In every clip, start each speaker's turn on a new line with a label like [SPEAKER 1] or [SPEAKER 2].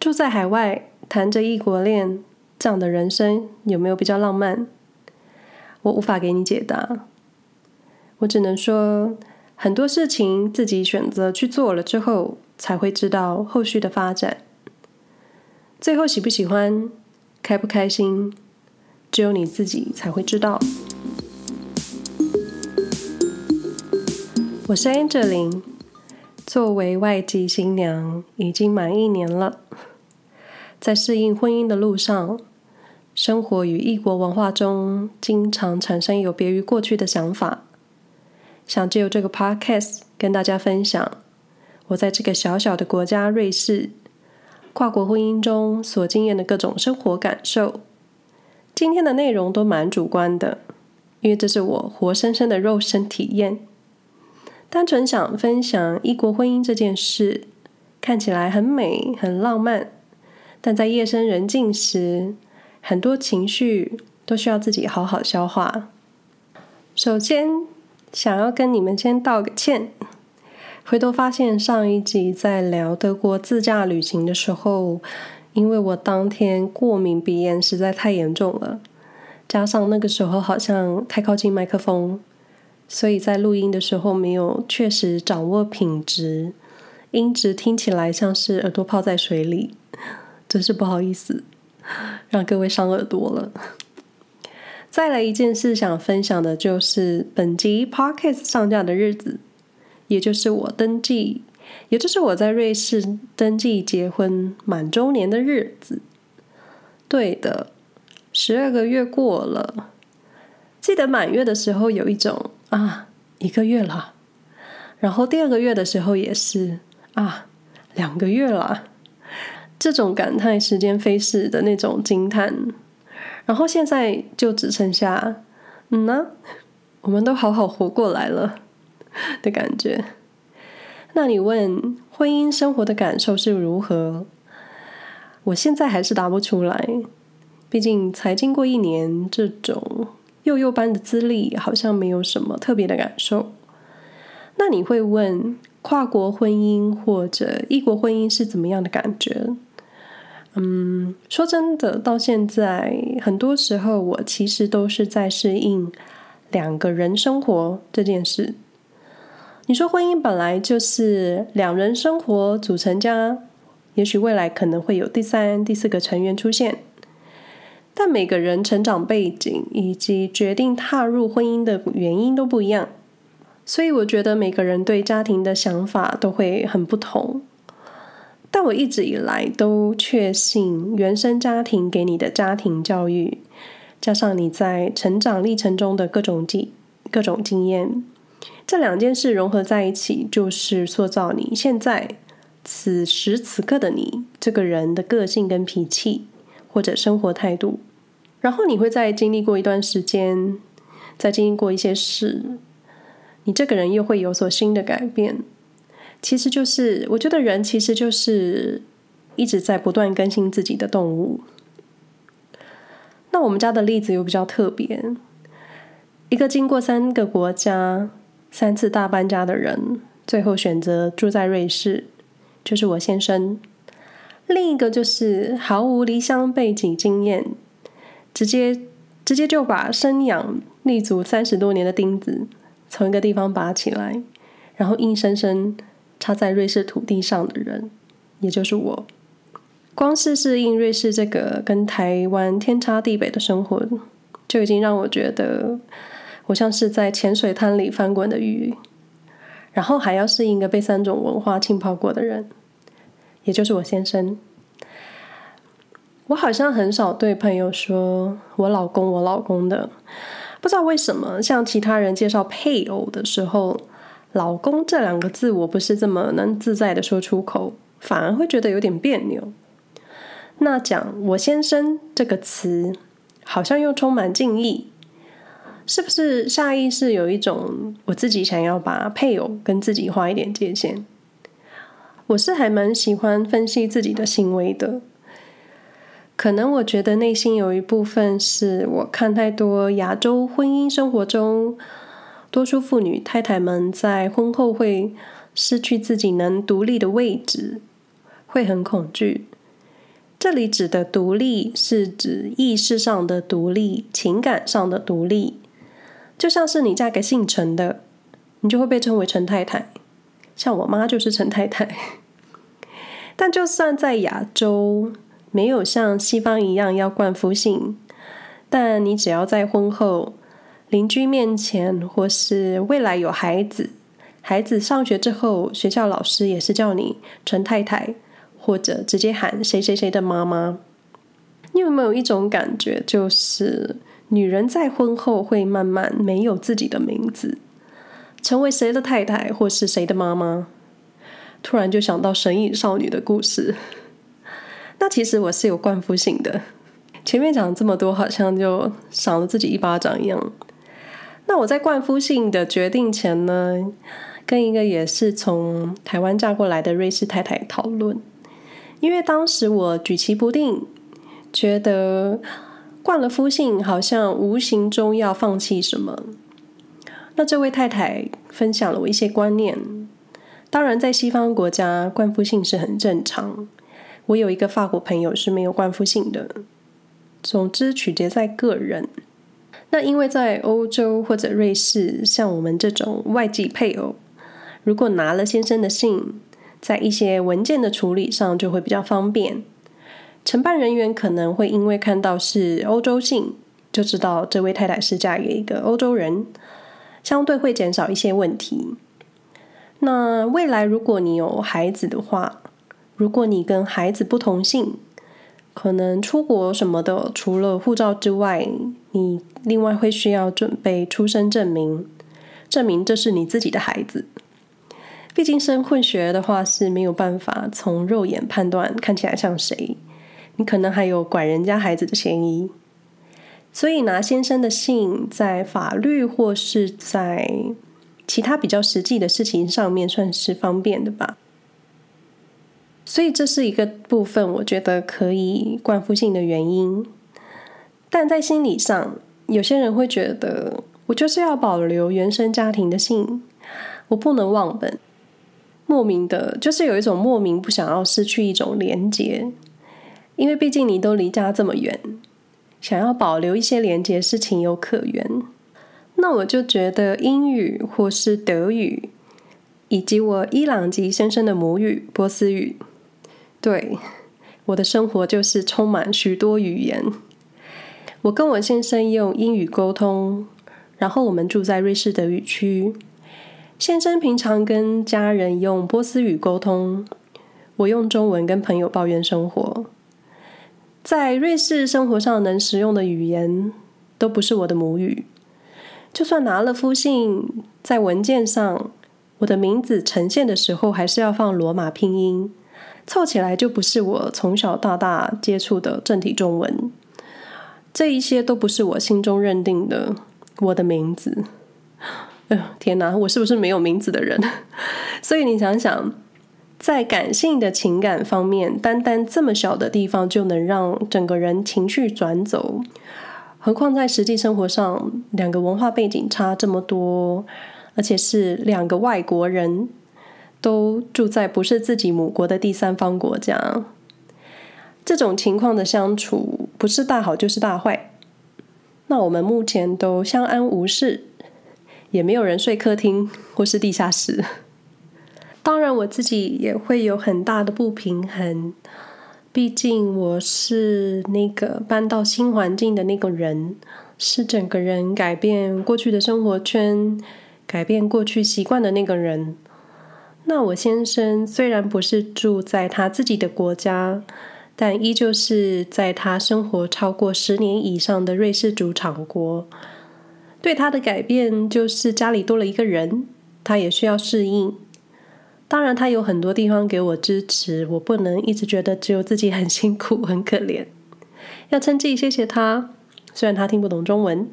[SPEAKER 1] 住在海外，谈着异国恋，这样的人生有没有比较浪漫？我无法给你解答。我只能说，很多事情自己选择去做了之后，才会知道后续的发展。最后喜不喜欢，开不开心，只有你自己才会知道。我是 Angeline，作为外籍新娘已经满一年了，在适应婚姻的路上，生活与异国文化中，经常产生有别于过去的想法。想借由这个 podcast 跟大家分享，我在这个小小的国家瑞士，跨国婚姻中所经验的各种生活感受。今天的内容都蛮主观的，因为这是我活生生的肉身体验。单纯想分享异国婚姻这件事，看起来很美、很浪漫，但在夜深人静时，很多情绪都需要自己好好消化。首先，想要跟你们先道个歉。回头发现上一集在聊德国自驾旅行的时候，因为我当天过敏鼻炎实在太严重了，加上那个时候好像太靠近麦克风，所以在录音的时候没有确实掌握品质，音质听起来像是耳朵泡在水里，真是不好意思，让各位伤耳朵了。再来一件事想分享的就是本集 Podcast 上架的日子，也就是我登记，也就是我在瑞士登记结婚满周年的日子。对的，十二个月过了，记得满月的时候有一种啊，一个月了，然后第二个月的时候也是啊，两个月了，这种感叹时间飞逝的那种惊叹。然后现在就只剩下，嗯呢，我们都好好活过来了的感觉。那你问婚姻生活的感受是如何？我现在还是答不出来，毕竟才经过一年，这种幼幼班的资历，好像没有什么特别的感受。那你会问跨国婚姻或者异国婚姻是怎么样的感觉？嗯，说真的，到现在很多时候，我其实都是在适应两个人生活这件事。你说婚姻本来就是两人生活组成家，也许未来可能会有第三、第四个成员出现，但每个人成长背景以及决定踏入婚姻的原因都不一样，所以我觉得每个人对家庭的想法都会很不同。但我一直以来都确信，原生家庭给你的家庭教育，加上你在成长历程中的各种经各种经验，这两件事融合在一起，就是塑造你现在此时此刻的你这个人的个性跟脾气，或者生活态度。然后你会在经历过一段时间，再经历过一些事，你这个人又会有所新的改变。其实就是，我觉得人其实就是一直在不断更新自己的动物。那我们家的例子又比较特别，一个经过三个国家、三次大搬家的人，最后选择住在瑞士，就是我先生；另一个就是毫无离乡背景经验，直接直接就把生养立足三十多年的钉子从一个地方拔起来，然后硬生生。插在瑞士土地上的人，也就是我。光是适应瑞士这个跟台湾天差地北的生活，就已经让我觉得我像是在浅水滩里翻滚的鱼。然后还要适应一个被三种文化浸泡过的人，也就是我先生。我好像很少对朋友说我老公、我老公的，不知道为什么，像其他人介绍配偶的时候。老公这两个字，我不是这么能自在的说出口，反而会觉得有点别扭。那讲我先生这个词，好像又充满敬意，是不是下意识有一种我自己想要把配偶跟自己画一点界限？我是还蛮喜欢分析自己的行为的，可能我觉得内心有一部分是我看太多亚洲婚姻生活中。多数妇女太太们在婚后会失去自己能独立的位置，会很恐惧，这里指的独立是指意识上的独立、情感上的独立。就像是你嫁给姓陈的，你就会被称为陈太太。像我妈就是陈太太。但就算在亚洲，没有像西方一样要冠夫姓，但你只要在婚后，邻居面前，或是未来有孩子，孩子上学之后，学校老师也是叫你陈太太，或者直接喊谁谁谁的妈妈。你有没有一种感觉，就是女人在婚后会慢慢没有自己的名字，成为谁的太太，或是谁的妈妈？突然就想到神隐少女的故事。那其实我是有冠夫性的。前面讲这么多，好像就赏了自己一巴掌一样。那我在冠夫姓的决定前呢，跟一个也是从台湾嫁过来的瑞士太太讨论，因为当时我举棋不定，觉得冠了夫姓好像无形中要放弃什么。那这位太太分享了我一些观念。当然，在西方国家，冠夫姓是很正常。我有一个法国朋友是没有冠夫姓的。总之，取决在个人。那因为在欧洲或者瑞士，像我们这种外籍配偶，如果拿了先生的姓，在一些文件的处理上就会比较方便。承办人员可能会因为看到是欧洲姓，就知道这位太太是嫁给一个欧洲人，相对会减少一些问题。那未来如果你有孩子的话，如果你跟孩子不同姓，可能出国什么的，除了护照之外，你另外会需要准备出生证明，证明这是你自己的孩子。毕竟生混血的话是没有办法从肉眼判断看起来像谁，你可能还有拐人家孩子的嫌疑。所以拿先生的姓，在法律或是在其他比较实际的事情上面算是方便的吧，所以这是一个部分，我觉得可以冠夫姓的原因。但在心理上，有些人会觉得，我就是要保留原生家庭的性，我不能忘本。莫名的，就是有一种莫名不想要失去一种连结，因为毕竟你都离家这么远，想要保留一些连结是情有可原。那我就觉得英语或是德语，以及我伊朗籍先生的母语波斯语，对，我的生活就是充满许多语言。我跟我先生用英语沟通，然后我们住在瑞士德语区。先生平常跟家人用波斯语沟通，我用中文跟朋友抱怨生活。在瑞士生活上能使用的语言，都不是我的母语。就算拿了夫姓，在文件上，我的名字呈现的时候还是要放罗马拼音，凑起来就不是我从小到大接触的正体中文。这一些都不是我心中认定的我的名字。哎呦，天哪，我是不是没有名字的人？所以你想想，在感性的情感方面，单单这么小的地方就能让整个人情绪转走。何况在实际生活上，两个文化背景差这么多，而且是两个外国人，都住在不是自己母国的第三方国家，这种情况的相处不是大好就是大坏。那我们目前都相安无事，也没有人睡客厅或是地下室。当然，我自己也会有很大的不平衡。毕竟我是那个搬到新环境的那个人，是整个人改变过去的生活圈、改变过去习惯的那个人。那我先生虽然不是住在他自己的国家，但依旧是在他生活超过十年以上的瑞士主场国。对他的改变就是家里多了一个人，他也需要适应。当然，他有很多地方给我支持，我不能一直觉得只有自己很辛苦、很可怜，要称赞谢谢他。虽然他听不懂中文，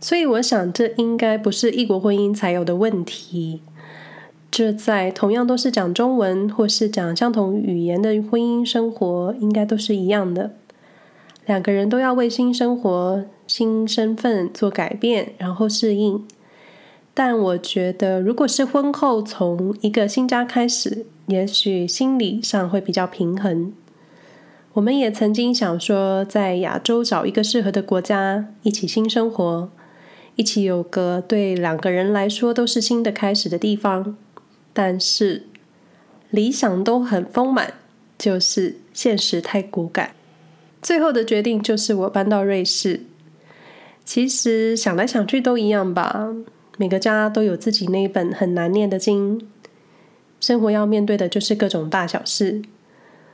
[SPEAKER 1] 所以我想这应该不是异国婚姻才有的问题。这在同样都是讲中文或是讲相同语言的婚姻生活，应该都是一样的。两个人都要为新生活、新身份做改变，然后适应。但我觉得，如果是婚后从一个新家开始，也许心理上会比较平衡。我们也曾经想说，在亚洲找一个适合的国家，一起新生活，一起有个对两个人来说都是新的开始的地方。但是理想都很丰满，就是现实太骨感。最后的决定就是我搬到瑞士。其实想来想去都一样吧，每个家都有自己那一本很难念的经。生活要面对的就是各种大小事。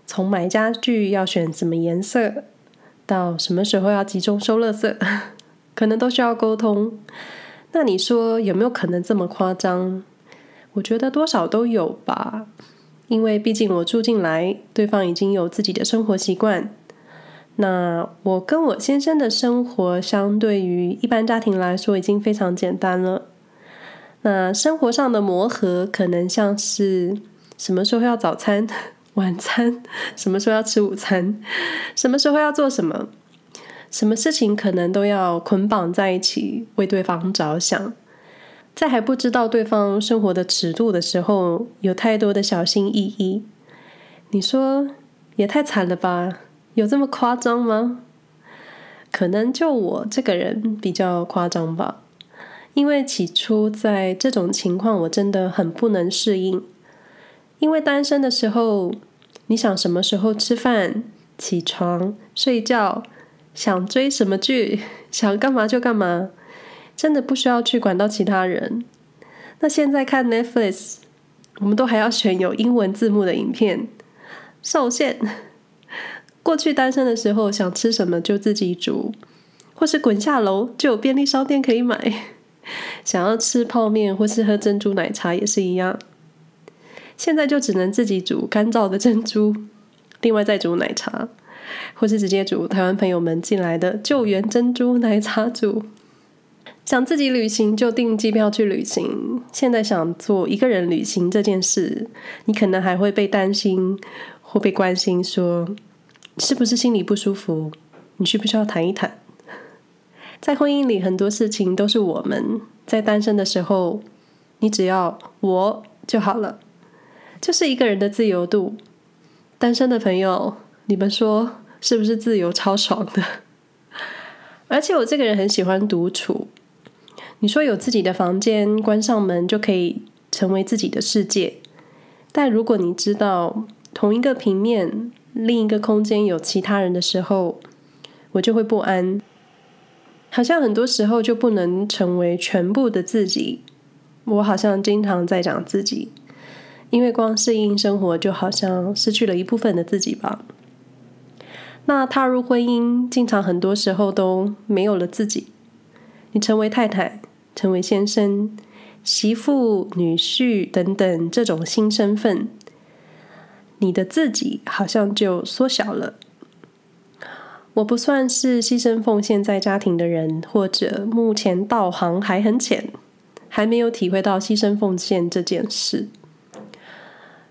[SPEAKER 1] 从买家具要选什么颜色，到什么时候要集中收垃圾，可能都需要沟通。那你说有没有可能这么夸张？我觉得多少都有吧，因为毕竟我住进来，对方已经有自己的生活习惯。那我跟我先生的生活，相对于一般家庭来说，已经非常简单了。那生活上的磨合，可能像是什么时候要早餐？晚餐什么时候要吃午餐？什么时候要做什么？什么事情可能都要捆绑在一起，为对方着想。在还不知道对方生活的尺度的时候，有太多的小心翼翼。你说也太惨了吧？有这么夸张吗？可能就我这个人比较夸张吧。因为起初在这种情况，我真的很不能适应。因为单身的时候，你想什么时候吃饭、起床、睡觉，想追什么剧、想干嘛就干嘛，真的不需要去管到其他人。那现在看 Netflix，我们都还要选有英文字幕的影片，受限。过去单身的时候，想吃什么就自己煮，或是滚下楼就有便利商店可以买。想要吃泡面或是喝珍珠奶茶也是一样。现在就只能自己煮干燥的珍珠，另外再煮奶茶，或是直接煮台湾朋友们进来的救援珍珠奶茶煮。想自己旅行就订机票去旅行。现在想做一个人旅行这件事，你可能还会被担心或被关心，说是不是心里不舒服？你需不需要谈一谈？在婚姻里，很多事情都是我们在单身的时候，你只要我就好了。就是一个人的自由度，单身的朋友，你们说是不是自由超爽的？而且我这个人很喜欢独处。你说有自己的房间，关上门就可以成为自己的世界。但如果你知道同一个平面，另一个空间有其他人的时候，我就会不安。好像很多时候就不能成为全部的自己。我好像经常在讲自己。因为光适应生活，就好像失去了一部分的自己吧。那踏入婚姻，经常很多时候都没有了自己。你成为太太，成为先生、媳妇、女婿等等这种新身份，你的自己好像就缩小了。我不算是牺牲奉献在家庭的人，或者目前道行还很浅，还没有体会到牺牲奉献这件事。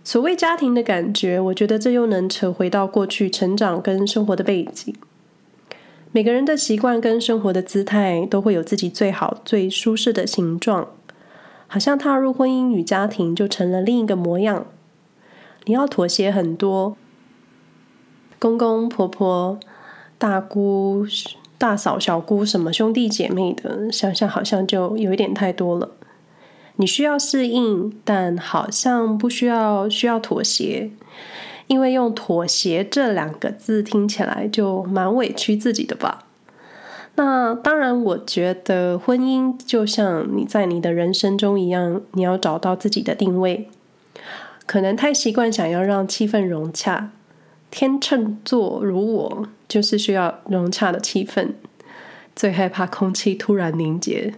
[SPEAKER 1] 所谓家庭的感觉，我觉得这又能扯回到过去成长跟生活的背景。每个人的习惯跟生活的姿态，都会有自己最好、最舒适的形状。好像踏入婚姻与家庭，就成了另一个模样。你要妥协很多，公公婆婆、大姑、大嫂、小姑，什么兄弟姐妹的，想想好像就有一点太多了。你需要适应，但好像不需要需要妥协，因为用妥协这两个字听起来就蛮委屈自己的吧。那当然，我觉得婚姻就像你在你的人生中一样，你要找到自己的定位。可能太习惯想要让气氛融洽，天秤座如我就是需要融洽的气氛，最害怕空气突然凝结。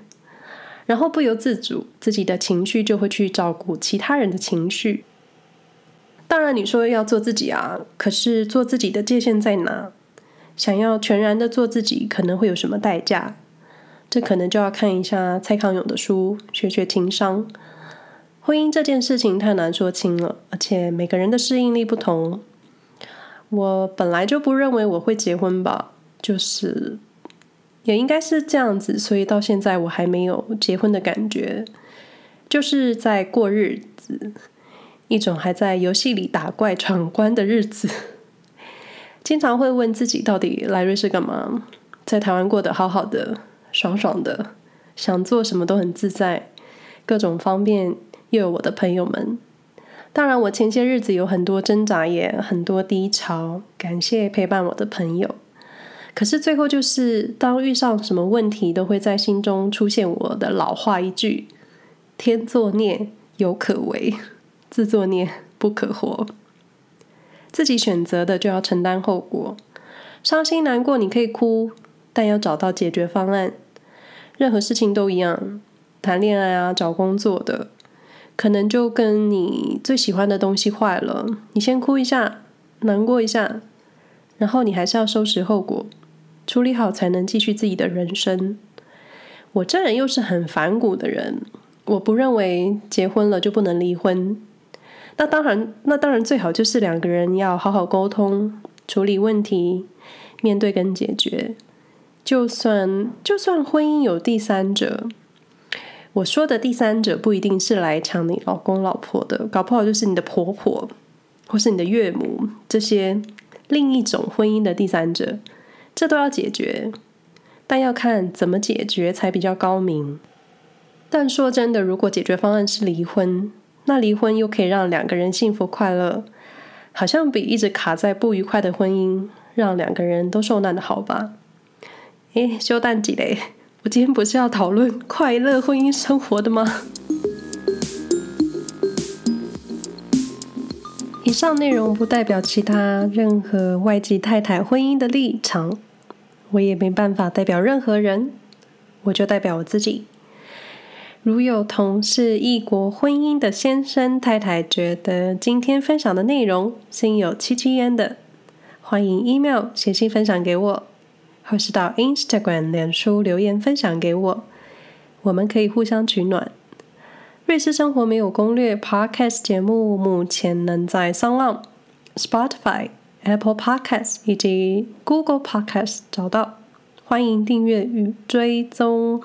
[SPEAKER 1] 然后不由自主，自己的情绪就会去照顾其他人的情绪。当然，你说要做自己啊，可是做自己的界限在哪？想要全然的做自己，可能会有什么代价？这可能就要看一下蔡康永的书，学学情商。婚姻这件事情太难说清了，而且每个人的适应力不同。我本来就不认为我会结婚吧，就是。也应该是这样子，所以到现在我还没有结婚的感觉，就是在过日子，一种还在游戏里打怪闯关的日子。经常会问自己，到底来瑞士干嘛？在台湾过得好好的，爽爽的，想做什么都很自在，各种方便，又有我的朋友们。当然，我前些日子有很多挣扎，也很多低潮，感谢陪伴我的朋友。可是最后就是，当遇上什么问题，都会在心中出现我的老话一句：“天作孽犹可为，自作孽不可活。”自己选择的就要承担后果，伤心难过你可以哭，但要找到解决方案。任何事情都一样，谈恋爱啊，找工作的，可能就跟你最喜欢的东西坏了，你先哭一下，难过一下，然后你还是要收拾后果。处理好才能继续自己的人生。我这人又是很反骨的人，我不认为结婚了就不能离婚。那当然，那当然最好就是两个人要好好沟通，处理问题，面对跟解决。就算就算婚姻有第三者，我说的第三者不一定是来抢你老公老婆的，搞不好就是你的婆婆或是你的岳母，这些另一种婚姻的第三者。这都要解决，但要看怎么解决才比较高明。但说真的，如果解决方案是离婚，那离婚又可以让两个人幸福快乐，好像比一直卡在不愉快的婚姻，让两个人都受难的好吧？诶，修蛋几嘞？我今天不是要讨论快乐婚姻生活的吗？以上内容不代表其他任何外籍太太婚姻的立场，我也没办法代表任何人，我就代表我自己。如有同是异国婚姻的先生太太觉得今天分享的内容心有戚戚焉的，欢迎 email 写信分享给我，或是到 Instagram 脸书留言分享给我，我们可以互相取暖。瑞士生活没有攻略 Podcast 节目目前能在 SoundOn、Spotify、Apple Podcast 以及 Google Podcast 找到，欢迎订阅与追踪。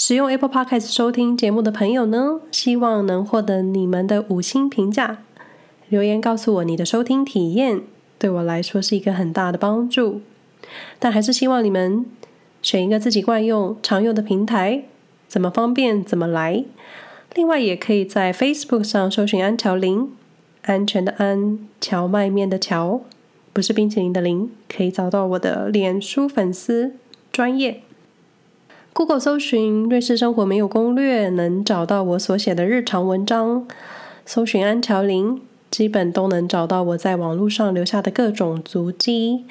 [SPEAKER 1] 使用 Apple Podcast 收听节目的朋友呢，希望能获得你们的五星评价，留言告诉我你的收听体验，对我来说是一个很大的帮助。但还是希望你们选一个自己惯用、常用的平台，怎么方便怎么来。另外，也可以在 Facebook 上搜寻“安乔林”，安全的安，荞麦面的荞，不是冰淇淋的淋，可以找到我的脸书粉丝专业。Google 搜寻“瑞士生活没有攻略”，能找到我所写的日常文章。搜寻“安乔林”，基本都能找到我在网络上留下的各种足迹。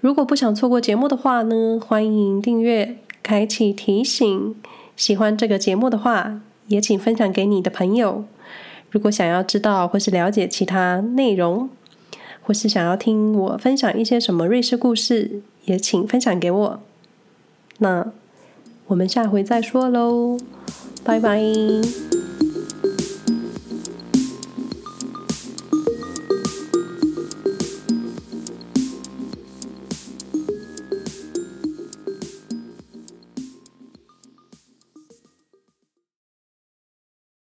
[SPEAKER 1] 如果不想错过节目的话呢，欢迎订阅，开启提醒。喜欢这个节目的话，也请分享给你的朋友。如果想要知道或是了解其他内容，或是想要听我分享一些什么瑞士故事，也请分享给我。那我们下回再说喽，拜拜。